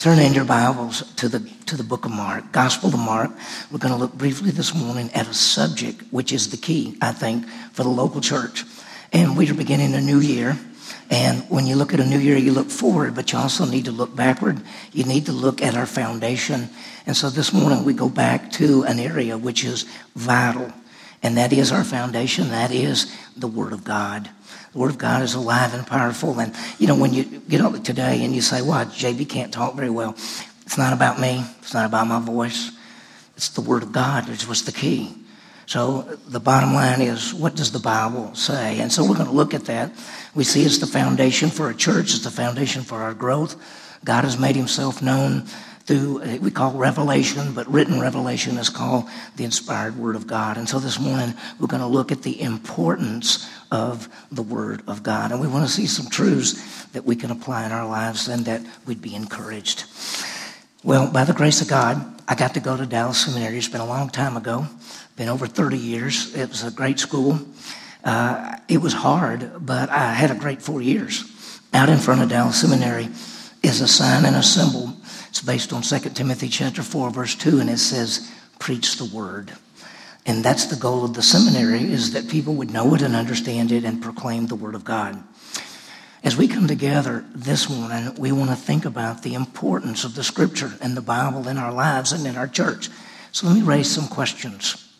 Turn in your Bibles to the, to the book of Mark, Gospel of Mark. We're going to look briefly this morning at a subject which is the key, I think, for the local church. And we are beginning a new year. And when you look at a new year, you look forward, but you also need to look backward. You need to look at our foundation. And so this morning we go back to an area which is vital. And that is our foundation. That is the Word of God. The Word of God is alive and powerful. And, you know, when you get up today and you say, well, JB can't talk very well, it's not about me. It's not about my voice. It's the Word of God. It's what's the key. So the bottom line is, what does the Bible say? And so we're going to look at that. We see it's the foundation for a church. It's the foundation for our growth. God has made himself known through uh, we call revelation, but written revelation is called the inspired word of God. And so this morning we're going to look at the importance of the word of God. And we want to see some truths that we can apply in our lives and that we'd be encouraged. Well, by the grace of God, I got to go to Dallas Seminary. It's been a long time ago, been over 30 years. It was a great school. Uh, it was hard, but I had a great four years. Out in front of Dallas Seminary is a sign and a symbol it's based on 2 Timothy chapter 4 verse 2 and it says preach the word. And that's the goal of the seminary is that people would know it and understand it and proclaim the word of God. As we come together this morning, we want to think about the importance of the scripture and the Bible in our lives and in our church. So let me raise some questions.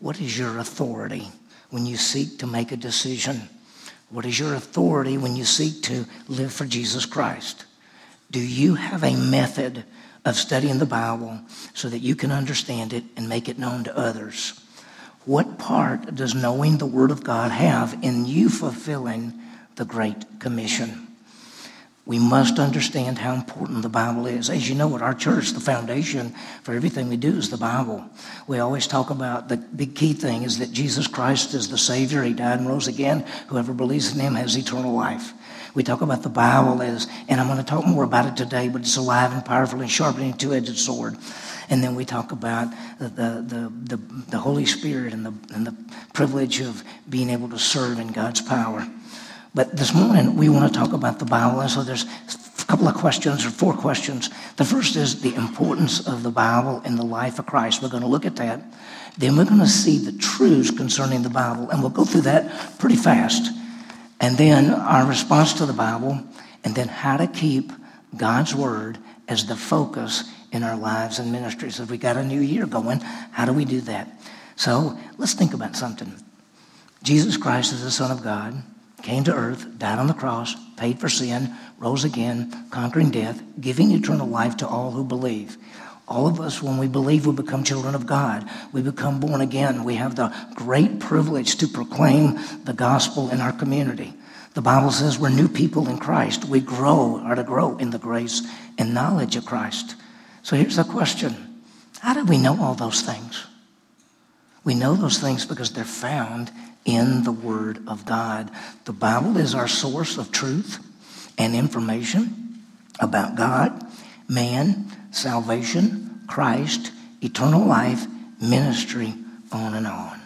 What is your authority when you seek to make a decision? What is your authority when you seek to live for Jesus Christ? Do you have a method of studying the Bible so that you can understand it and make it known to others? What part does knowing the Word of God have in you fulfilling the Great Commission? We must understand how important the Bible is. As you know, at our church, the foundation for everything we do is the Bible. We always talk about the big key thing is that Jesus Christ is the Savior. He died and rose again. Whoever believes in Him has eternal life. We talk about the Bible as, and I'm going to talk more about it today, but it's alive and powerful and sharpening two-edged sword. And then we talk about the, the, the, the, Holy Spirit and the, and the privilege of being able to serve in God's power. But this morning, we want to talk about the Bible. And so there's a couple of questions or four questions. The first is the importance of the Bible in the life of Christ. We're going to look at that. Then we're going to see the truths concerning the Bible. And we'll go through that pretty fast and then our response to the Bible, and then how to keep God's Word as the focus in our lives and ministries. If we got a new year going, how do we do that? So let's think about something. Jesus Christ is the Son of God, came to earth, died on the cross, paid for sin, rose again, conquering death, giving eternal life to all who believe. All of us, when we believe, we become children of God. We become born again. We have the great privilege to proclaim the gospel in our community. The Bible says we're new people in Christ. We grow, are to grow in the grace and knowledge of Christ. So here's the question How do we know all those things? We know those things because they're found in the Word of God. The Bible is our source of truth and information about God, man, salvation, Christ, eternal life, ministry, on and on.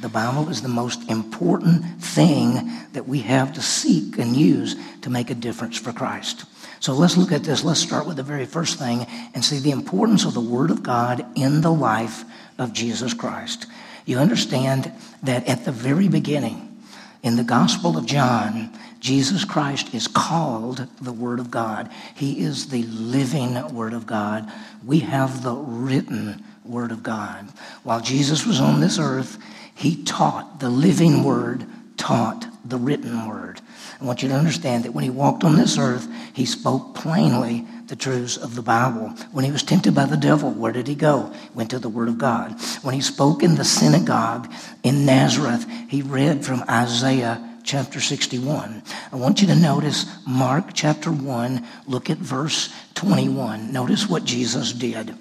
The Bible is the most important thing that we have to seek and use to make a difference for Christ. So let's look at this. Let's start with the very first thing and see the importance of the Word of God in the life of Jesus Christ. You understand that at the very beginning, in the Gospel of John, Jesus Christ is called the Word of God. He is the living Word of God. We have the written Word of God. While Jesus was on this earth, he taught, the living Word taught the written Word. I want you to understand that when he walked on this earth, he spoke plainly the truths of the Bible. When he was tempted by the devil, where did he go? Went to the Word of God. When he spoke in the synagogue in Nazareth, he read from Isaiah chapter 61. I want you to notice Mark chapter 1, look at verse 21. Notice what Jesus did.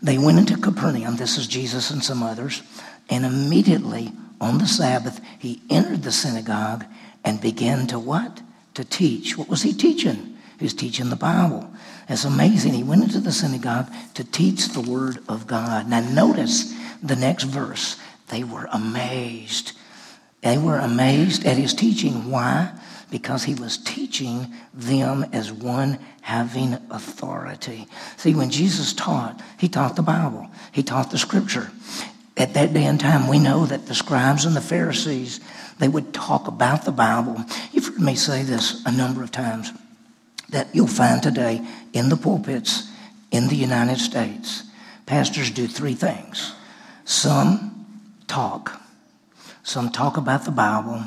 They went into Capernaum, this is Jesus and some others, and immediately on the Sabbath, he entered the synagogue and began to what? To teach. What was he teaching? He was teaching the Bible. It's amazing. He went into the synagogue to teach the word of God. Now notice the next verse. They were amazed they were amazed at his teaching. Why? Because he was teaching them as one having authority. See, when Jesus taught, he taught the Bible, he taught the scripture. At that day and time, we know that the scribes and the Pharisees, they would talk about the Bible. You've heard me say this a number of times that you'll find today in the pulpits in the United States. Pastors do three things. Some talk, some talk about the Bible,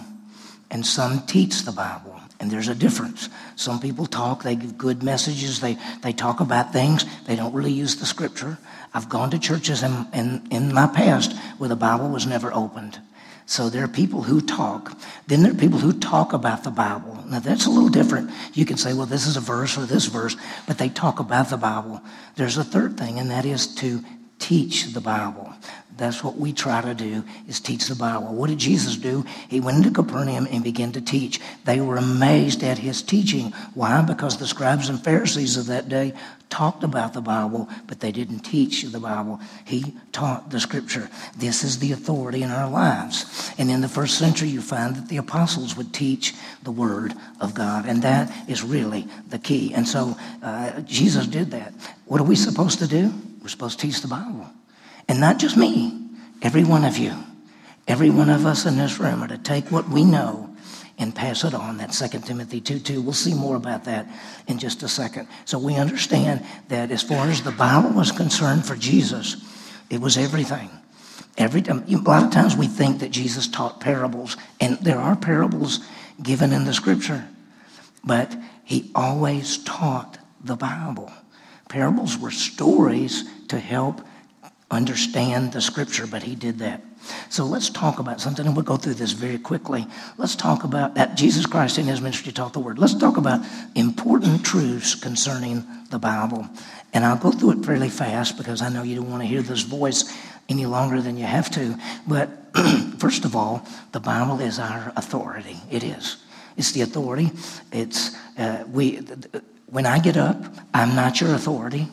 and some teach the Bible. And there's a difference. Some people talk, they give good messages, they, they talk about things, they don't really use the scripture. I've gone to churches in, in, in my past where the Bible was never opened. So there are people who talk. Then there are people who talk about the Bible. Now that's a little different. You can say, well, this is a verse or this verse, but they talk about the Bible. There's a third thing, and that is to teach the Bible. That's what we try to do is teach the Bible. What did Jesus do? He went into Capernaum and began to teach. They were amazed at his teaching. Why? Because the scribes and Pharisees of that day talked about the Bible, but they didn't teach the Bible. He taught the scripture. This is the authority in our lives. And in the first century, you find that the apostles would teach the word of God. And that is really the key. And so uh, Jesus did that. What are we supposed to do? We're supposed to teach the Bible. And not just me, every one of you, every one of us in this room are to take what we know and pass it on. That's 2 Timothy 2 2. We'll see more about that in just a second. So we understand that as far as the Bible was concerned for Jesus, it was everything. Every um, time, a lot of times we think that Jesus taught parables, and there are parables given in the scripture, but he always taught the Bible. Parables were stories to help understand the scripture, but he did that. So let's talk about something, and we'll go through this very quickly. Let's talk about that Jesus Christ in his ministry taught the word. Let's talk about important truths concerning the Bible. And I'll go through it fairly fast because I know you don't want to hear this voice any longer than you have to. But first of all, the Bible is our authority. It is. It's the authority. It's uh, we. When I get up, I'm not your authority.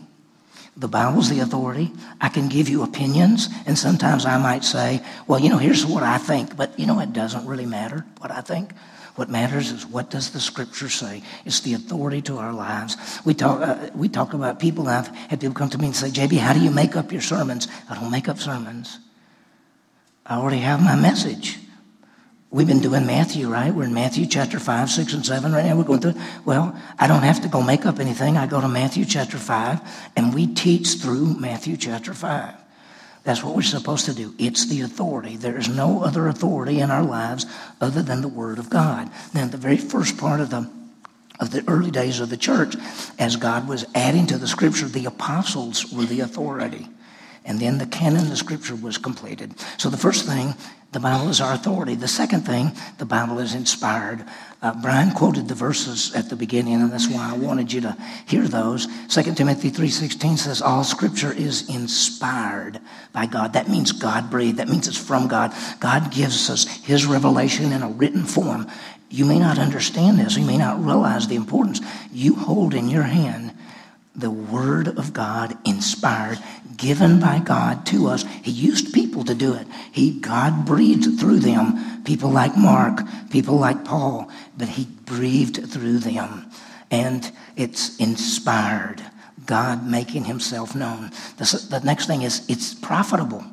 The Bible's the authority. I can give you opinions, and sometimes I might say, well, you know, here's what I think, but you know, it doesn't really matter what I think. What matters is what does the Scripture say? It's the authority to our lives. We talk, uh, we talk about people. I've had people come to me and say, JB, how do you make up your sermons? I don't make up sermons. I already have my message. We've been doing Matthew, right? We're in Matthew chapter 5, 6, and 7 right now. We're going through. Well, I don't have to go make up anything. I go to Matthew chapter 5, and we teach through Matthew chapter 5. That's what we're supposed to do. It's the authority. There is no other authority in our lives other than the Word of God. Now, the very first part of the of the early days of the church, as God was adding to the scripture, the apostles were the authority. And then the canon of scripture was completed. So the first thing the Bible is our authority. The second thing, the Bible is inspired. Uh, Brian quoted the verses at the beginning, and that's why I wanted you to hear those. 2 Timothy 3.16 says, all scripture is inspired by God. That means God breathed. That means it's from God. God gives us his revelation in a written form. You may not understand this. You may not realize the importance. You hold in your hand the Word of God inspired given by God to us. He used people to do it. He, God breathed through them. People like Mark, people like Paul, but he breathed through them. And it's inspired. God making himself known. The, the next thing is it's profitable.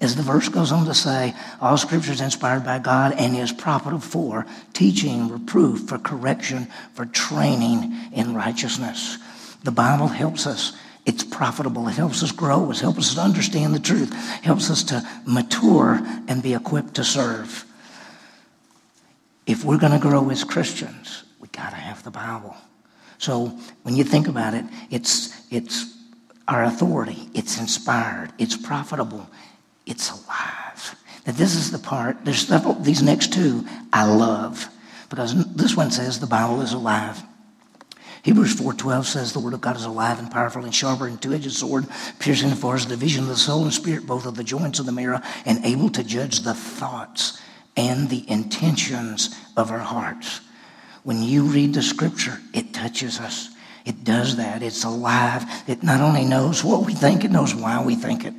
As the verse goes on to say, all scripture is inspired by God and is profitable for teaching, reproof, for correction, for training in righteousness. The Bible helps us it's profitable. It helps us grow. It helps us to understand the truth. It helps us to mature and be equipped to serve. If we're going to grow as Christians, we got to have the Bible. So when you think about it, it's, it's our authority. It's inspired. It's profitable. It's alive. Now this is the part, there's several, these next two I love because this one says the Bible is alive. Hebrews 4.12 says the word of God is alive and powerful and sharper than two-edged sword, piercing as far as the division of the soul and spirit, both of the joints of the marrow, and able to judge the thoughts and the intentions of our hearts. When you read the scripture, it touches us. It does that. It's alive. It not only knows what we think, it knows why we think it.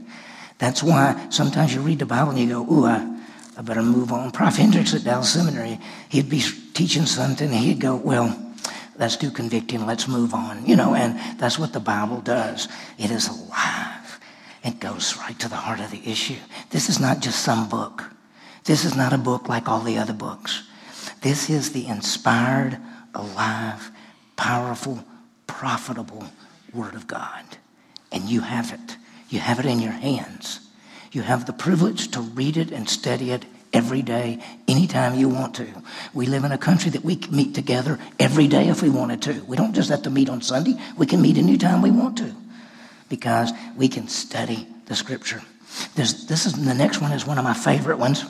That's why sometimes you read the Bible and you go, ooh, I, I better move on. Prof. Hendricks at Dallas Seminary, he'd be teaching something, and he'd go, Well, that's too convicting. Let's move on. You know, and that's what the Bible does. It is alive. It goes right to the heart of the issue. This is not just some book. This is not a book like all the other books. This is the inspired, alive, powerful, profitable Word of God. And you have it. You have it in your hands. You have the privilege to read it and study it every day, anytime you want to. We live in a country that we meet together every day if we wanted to. We don't just have to meet on Sunday, we can meet anytime we want to because we can study the scripture. There's, this is the next one is one of my favorite ones,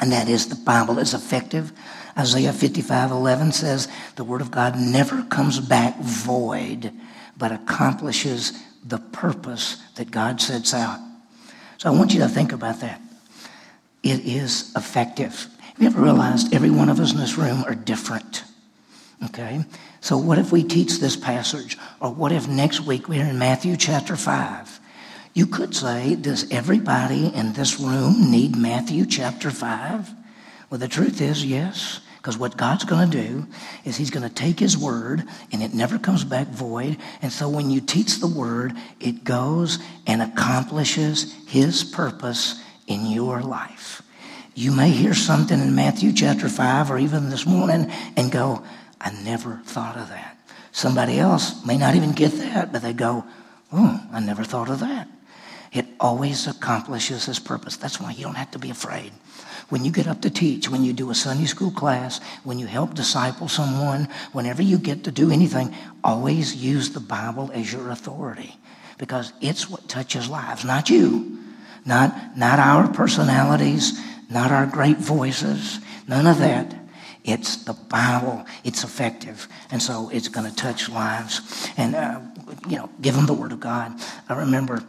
and that is the Bible is effective. Isaiah 55 11 says, The word of God never comes back void, but accomplishes the purpose that God sets out. So I want you to think about that it is effective. Have you ever realized every one of us in this room are different? Okay? So, what if we teach this passage? Or what if next week we're in Matthew chapter 5? You could say, Does everybody in this room need Matthew chapter 5? Well, the truth is, yes. Because what God's going to do is He's going to take His word and it never comes back void. And so when you teach the word, it goes and accomplishes His purpose in your life. You may hear something in Matthew chapter 5 or even this morning and go, I never thought of that. Somebody else may not even get that, but they go, Oh, I never thought of that. It always accomplishes its purpose. That's why you don't have to be afraid. When you get up to teach, when you do a Sunday school class, when you help disciple someone, whenever you get to do anything, always use the Bible as your authority because it's what touches lives, not you. Not, not our personalities, not our great voices, none of that. It's the Bible. It's effective. And so it's going to touch lives. And, uh, you know, give them the Word of God. I remember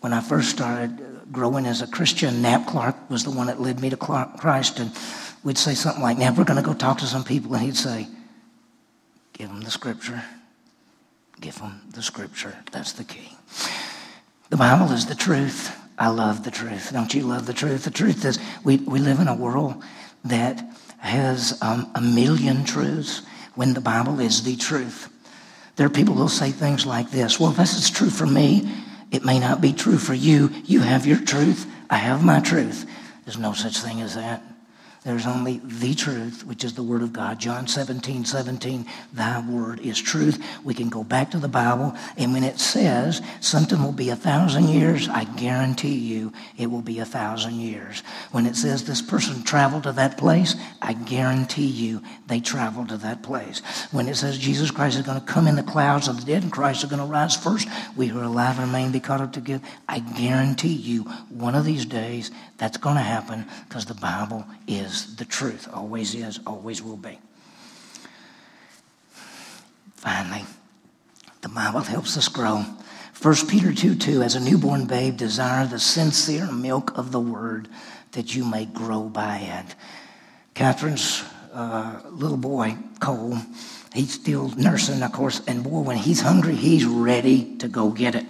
when I first started growing as a Christian, Knapp Clark was the one that led me to Christ. And we'd say something like, now we're going to go talk to some people. And he'd say, give them the Scripture. Give them the Scripture. That's the key. The Bible is the truth. I love the truth. Don't you love the truth? The truth is, we, we live in a world that has um, a million truths when the Bible is the truth. There are people who'll say things like this Well, this is true for me. It may not be true for you. You have your truth. I have my truth. There's no such thing as that. There's only the truth, which is the Word of God. John 17, 17, thy Word is truth. We can go back to the Bible, and when it says something will be a thousand years, I guarantee you it will be a thousand years. When it says this person traveled to that place, I guarantee you they traveled to that place. When it says Jesus Christ is going to come in the clouds of the dead and Christ is going to rise first, we who are alive and remain be caught up together, I guarantee you one of these days that's going to happen because the Bible is the truth. Always is, always will be. Finally, the Bible helps us grow. 1 Peter 2 2, as a newborn babe, desire the sincere milk of the word that you may grow by it. Catherine's uh, little boy, Cole, he's still nursing, of course, and boy, when he's hungry, he's ready to go get it.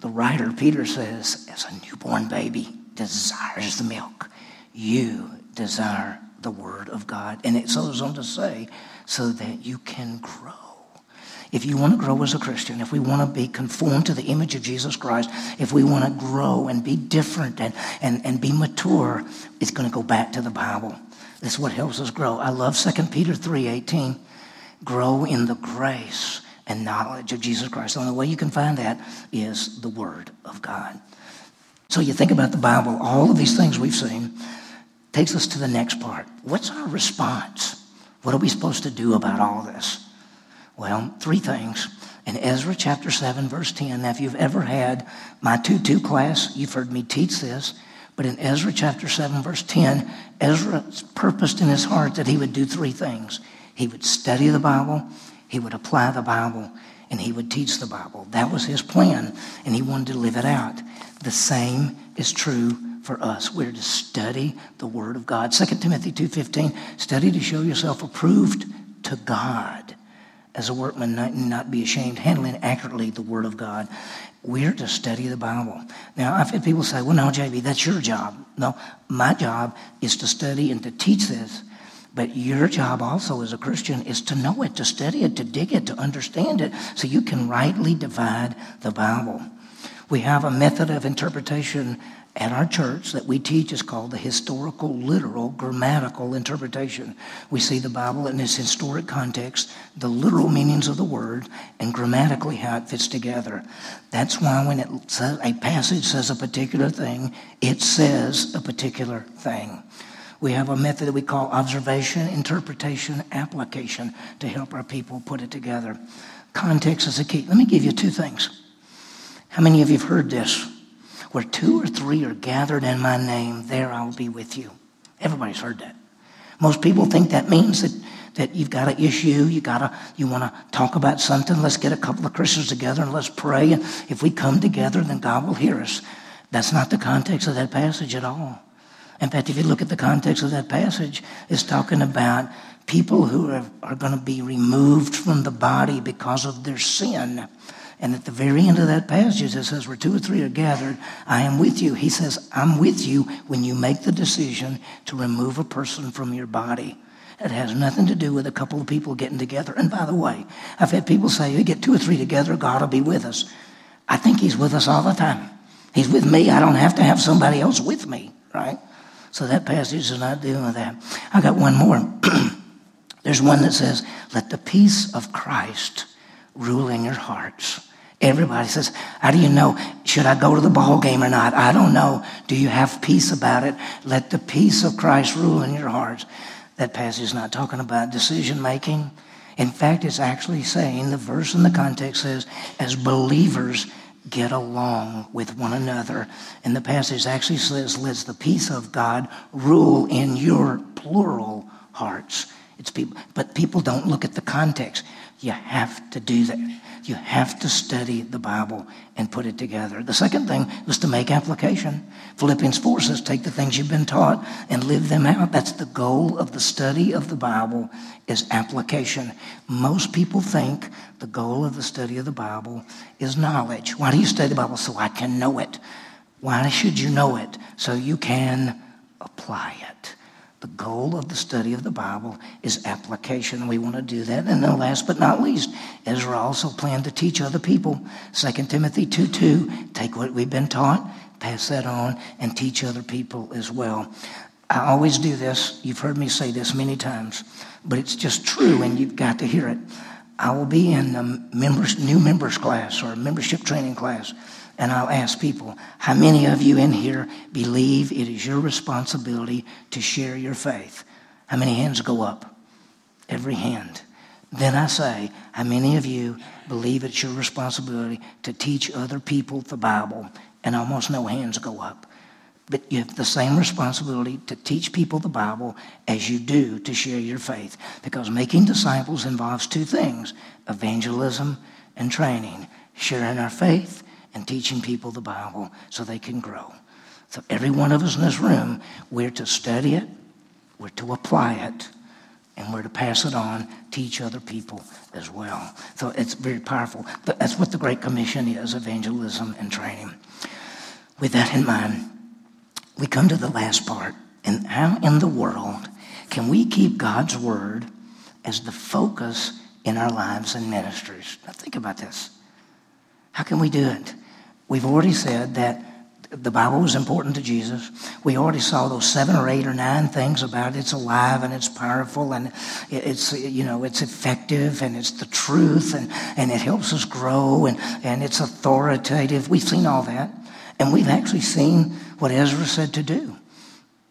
The writer, Peter, says, as a newborn baby, desires the milk. You desire the Word of God. And it goes on to say, so that you can grow. If you want to grow as a Christian, if we want to be conformed to the image of Jesus Christ, if we want to grow and be different and, and, and be mature, it's going to go back to the Bible. That's what helps us grow. I love 2 Peter 3.18. Grow in the grace and knowledge of Jesus Christ. The only way you can find that is the Word of God. So you think about the Bible, all of these things we've seen takes us to the next part. What's our response? What are we supposed to do about all this? Well, three things. In Ezra chapter 7, verse 10, now if you've ever had my 2 2 class, you've heard me teach this. But in Ezra chapter 7, verse 10, Ezra purposed in his heart that he would do three things. He would study the Bible, he would apply the Bible, and he would teach the Bible. That was his plan, and he wanted to live it out. The same is true for us. We're to study the Word of God. 2 Timothy 2.15, study to show yourself approved to God as a workman not, not be ashamed, handling accurately the Word of God. We're to study the Bible. Now, I've had people say, well, no, JB, that's your job. No, my job is to study and to teach this. But your job also as a Christian is to know it, to study it, to dig it, to understand it, so you can rightly divide the Bible. We have a method of interpretation at our church that we teach is called the historical, literal, grammatical interpretation. We see the Bible in its historic context, the literal meanings of the word, and grammatically how it fits together. That's why when it says, a passage says a particular thing, it says a particular thing. We have a method that we call observation, interpretation, application to help our people put it together. Context is a key. Let me give you two things. How many of you have heard this? Where two or three are gathered in my name, there I'll be with you. Everybody's heard that. Most people think that means that, that you've got an issue, you gotta you wanna talk about something. Let's get a couple of Christians together and let's pray. And if we come together, then God will hear us. That's not the context of that passage at all. In fact, if you look at the context of that passage, it's talking about people who are, are going to be removed from the body because of their sin. And at the very end of that passage, it says, Where two or three are gathered, I am with you. He says, I'm with you when you make the decision to remove a person from your body. It has nothing to do with a couple of people getting together. And by the way, I've had people say, You get two or three together, God will be with us. I think He's with us all the time. He's with me. I don't have to have somebody else with me, right? So that passage is not dealing with that. I got one more. There's one that says, Let the peace of Christ rule in your hearts. Everybody says, How do you know? Should I go to the ball game or not? I don't know. Do you have peace about it? Let the peace of Christ rule in your hearts. That passage is not talking about decision making. In fact, it's actually saying the verse in the context says, as believers, get along with one another. And the passage actually says, let the peace of God rule in your plural hearts. It's people, but people don't look at the context. You have to do that. You have to study the Bible and put it together. The second thing was to make application. Philippians 4 says, take the things you've been taught and live them out. That's the goal of the study of the Bible is application. Most people think the goal of the study of the Bible is knowledge. Why do you study the Bible? So I can know it. Why should you know it? So you can apply it. The goal of the study of the Bible is application. We want to do that. And then last but not least, Ezra also planned to teach other people. 2 Timothy 2 2, take what we've been taught, pass that on, and teach other people as well. I always do this. You've heard me say this many times, but it's just true, and you've got to hear it. I will be in a members, new members class or membership training class and I'll ask people, how many of you in here believe it is your responsibility to share your faith? How many hands go up? Every hand. Then I say, how many of you believe it's your responsibility to teach other people the Bible? And almost no hands go up. But you have the same responsibility to teach people the Bible as you do to share your faith. Because making disciples involves two things evangelism and training. Sharing our faith and teaching people the Bible so they can grow. So, every one of us in this room, we're to study it, we're to apply it, and we're to pass it on, teach other people as well. So, it's very powerful. That's what the Great Commission is evangelism and training. With that in mind, we come to the last part. And how in the world can we keep God's Word as the focus in our lives and ministries? Now, think about this. How can we do it? We've already said that the Bible was important to Jesus. We already saw those seven or eight or nine things about it. It's alive and it's powerful and it's, you know, it's effective and it's the truth and, and it helps us grow and, and it's authoritative. We've seen all that. And we've actually seen what Ezra said to do.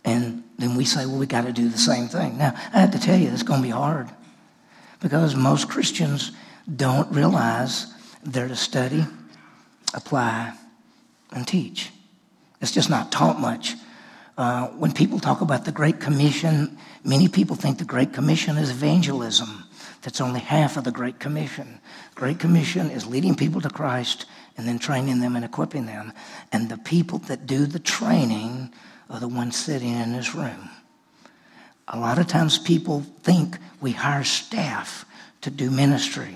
And then we say, well, we got to do the same thing. Now, I have to tell you, it's going to be hard because most Christians don't realize they're to study apply, and teach. It's just not taught much. Uh, when people talk about the Great Commission, many people think the Great Commission is evangelism. That's only half of the Great Commission. Great Commission is leading people to Christ and then training them and equipping them. And the people that do the training are the ones sitting in this room. A lot of times people think we hire staff to do ministry.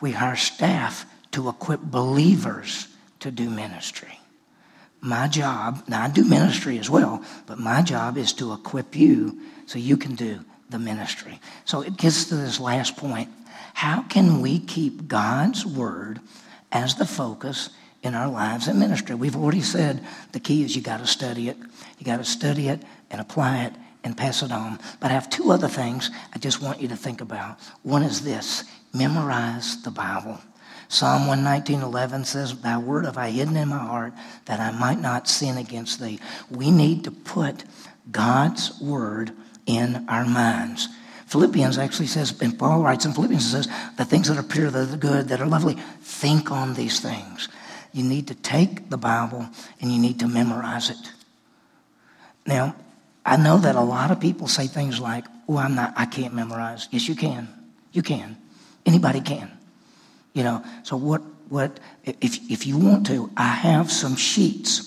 We hire staff to equip believers to do ministry. My job, now I do ministry as well, but my job is to equip you so you can do the ministry. So it gets to this last point. How can we keep God's word as the focus in our lives and ministry? We've already said the key is you got to study it. You got to study it and apply it and pass it on. But I have two other things I just want you to think about. One is this memorize the Bible. Psalm 119.11 says, Thy word have I hidden in my heart that I might not sin against thee. We need to put God's word in our minds. Philippians actually says, and Paul writes in Philippians, says, the things that are pure, that are good, that are lovely, think on these things. You need to take the Bible and you need to memorize it. Now, I know that a lot of people say things like, oh, I'm not, I can't memorize. Yes, you can. You can. Anybody can. You know, so what, what, if, if you want to, I have some sheets.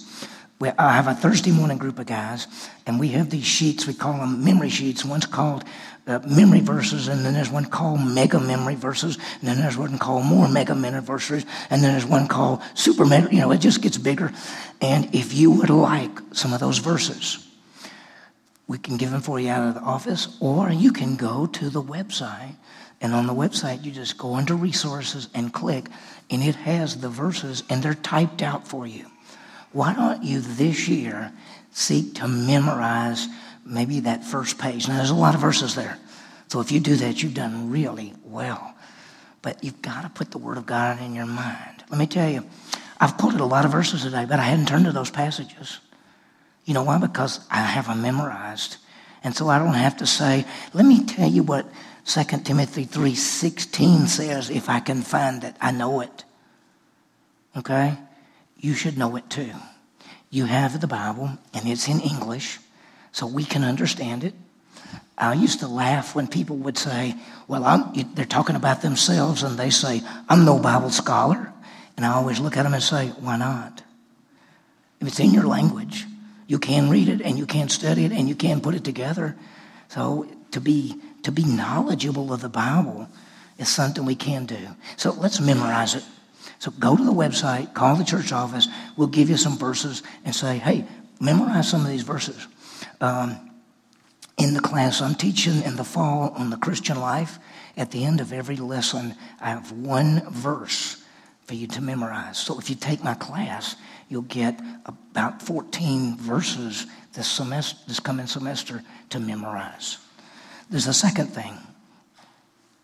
Where I have a Thursday morning group of guys, and we have these sheets, we call them memory sheets. One's called uh, memory verses, and then there's one called mega memory verses, and then there's one called more mega memory verses, and then there's one called super mega, you know, it just gets bigger. And if you would like some of those verses, we can give them for you out of the office, or you can go to the website and on the website, you just go under resources and click, and it has the verses, and they're typed out for you. Why don't you this year seek to memorize maybe that first page? Now, there's a lot of verses there. So if you do that, you've done really well. But you've got to put the Word of God in your mind. Let me tell you, I've quoted a lot of verses today, but I hadn't turned to those passages. You know why? Because I have them memorized. And so I don't have to say, let me tell you what 2 Timothy 3:16 says, if I can find it, I know it. Okay? You should know it too. You have the Bible and it's in English, so we can understand it. I used to laugh when people would say, Well, I'm, they're talking about themselves, and they say, I'm no Bible scholar. And I always look at them and say, Why not? If it's in your language, you can read it and you can study it and you can put it together. So to be to be knowledgeable of the Bible is something we can do. So let's memorize it. So go to the website, call the church office. We'll give you some verses and say, hey, memorize some of these verses. Um, in the class I'm teaching in the fall on the Christian life, at the end of every lesson, I have one verse for you to memorize. So if you take my class, you'll get about 14 verses this semester, this coming semester to memorize. There's a second thing,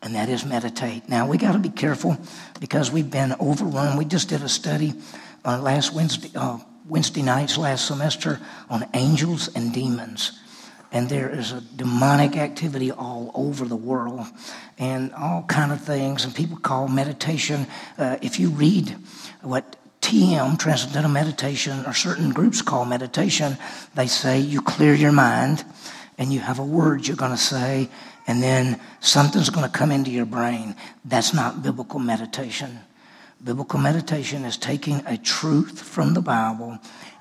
and that is meditate. Now, we got to be careful because we've been overrun. We just did a study uh, last Wednesday, uh, Wednesday nights last semester on angels and demons. And there is a demonic activity all over the world and all kind of things. And people call meditation, uh, if you read what TM, Transcendental Meditation, or certain groups call meditation, they say you clear your mind and you have a word you're going to say, and then something's going to come into your brain. That's not biblical meditation. Biblical meditation is taking a truth from the Bible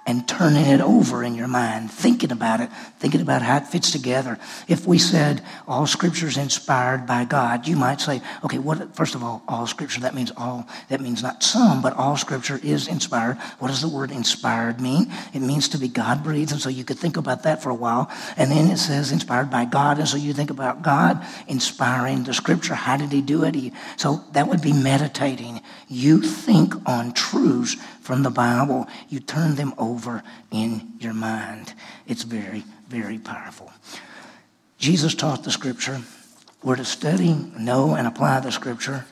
and turning it over in your mind, thinking about it, thinking about how it fits together. If we said all scripture is inspired by God, you might say, okay, what, first of all, all scripture, that means all, that means not some, but all scripture is inspired. What does the word inspired mean? It means to be God breathed. And so you could think about that for a while. And then it says inspired by God. And so you think about God inspiring the scripture. How did he do it? He, so that would be meditating. You think on truths from the Bible, you turn them over in your mind. It's very, very powerful. Jesus taught the scripture. We're to study, know, and apply the scripture.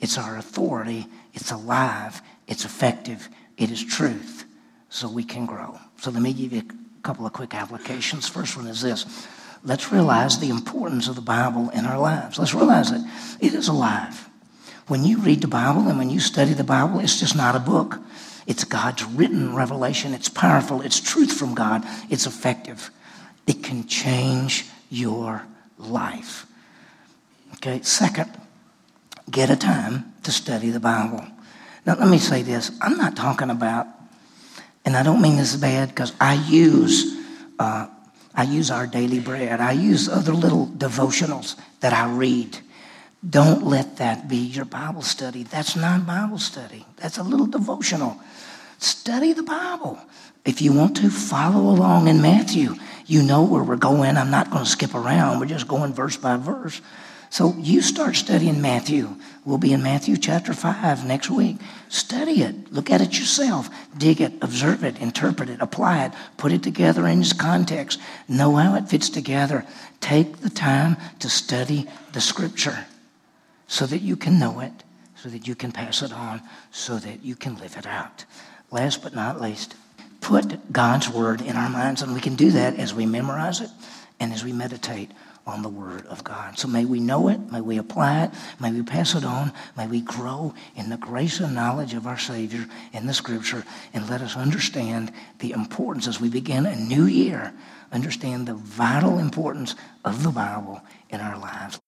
It's our authority. It's alive. It's effective. It is truth. So we can grow. So let me give you a couple of quick applications. First one is this. Let's realize the importance of the Bible in our lives. Let's realize that it is alive. When you read the Bible and when you study the Bible, it's just not a book. It's God's written revelation. It's powerful. It's truth from God. It's effective. It can change your life. Okay, second, get a time to study the Bible. Now, let me say this I'm not talking about, and I don't mean this bad because I use. Uh, I use our daily bread. I use other little devotionals that I read. Don't let that be your Bible study. That's not Bible study. That's a little devotional. Study the Bible. If you want to, follow along in Matthew. You know where we're going. I'm not going to skip around. We're just going verse by verse. So you start studying Matthew. We'll be in Matthew chapter 5 next week. Study it. Look at it yourself. Dig it, observe it, interpret it, apply it, put it together in its context. Know how it fits together. Take the time to study the scripture so that you can know it, so that you can pass it on, so that you can live it out. Last but not least, put God's word in our minds, and we can do that as we memorize it and as we meditate on the Word of God. So may we know it, may we apply it, may we pass it on, may we grow in the grace and knowledge of our Savior in the Scripture, and let us understand the importance as we begin a new year, understand the vital importance of the Bible in our lives.